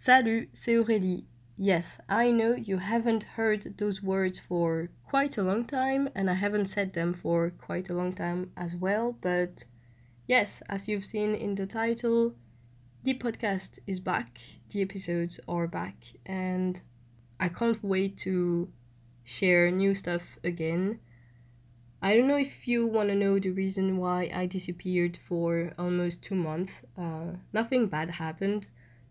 Salut, c'est Aurélie. Yes, I know you haven't heard those words for quite a long time, and I haven't said them for quite a long time as well, but yes, as you've seen in the title, the podcast is back, the episodes are back, and I can't wait to share new stuff again. I don't know if you want to know the reason why I disappeared for almost two months. Uh, nothing bad happened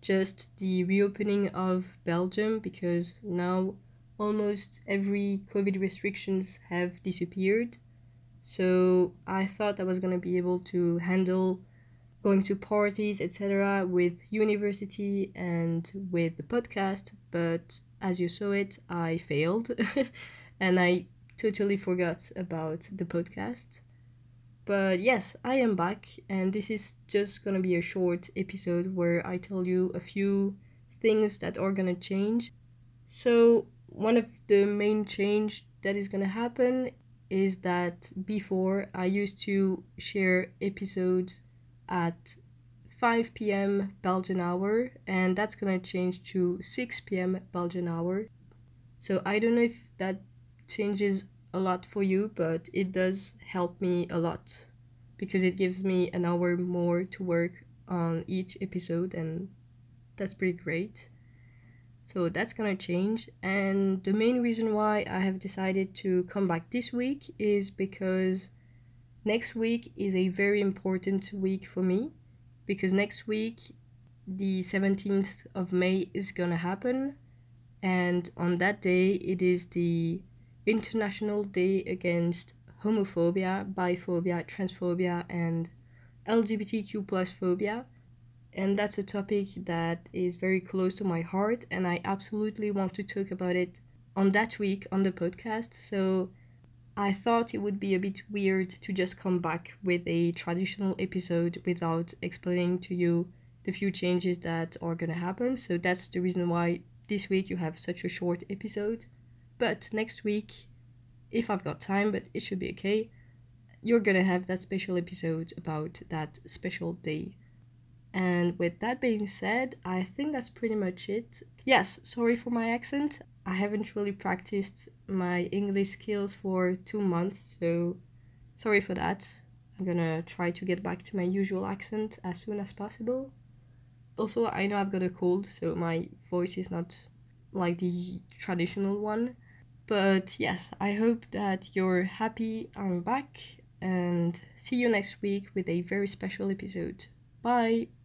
just the reopening of Belgium because now almost every COVID restrictions have disappeared. So I thought I was gonna be able to handle going to parties, etc., with university and with the podcast, but as you saw it, I failed and I totally forgot about the podcast. But yes, I am back, and this is just gonna be a short episode where I tell you a few things that are gonna change. So, one of the main change that is gonna happen is that before I used to share episodes at 5 p.m. Belgian hour, and that's gonna change to 6 p.m. Belgian hour. So I don't know if that changes a lot for you, but it does help me a lot because it gives me an hour more to work on each episode, and that's pretty great. So that's gonna change. And the main reason why I have decided to come back this week is because next week is a very important week for me because next week the 17th of May is gonna happen and on that day it is the International Day Against Homophobia, Biphobia, Transphobia, and LGBTQ plus phobia. And that's a topic that is very close to my heart, and I absolutely want to talk about it on that week on the podcast. So I thought it would be a bit weird to just come back with a traditional episode without explaining to you the few changes that are gonna happen. So that's the reason why this week you have such a short episode. But next week, if I've got time, but it should be okay, you're gonna have that special episode about that special day. And with that being said, I think that's pretty much it. Yes, sorry for my accent. I haven't really practiced my English skills for two months, so sorry for that. I'm gonna try to get back to my usual accent as soon as possible. Also, I know I've got a cold, so my voice is not like the traditional one. But yes, I hope that you're happy I'm back and see you next week with a very special episode. Bye!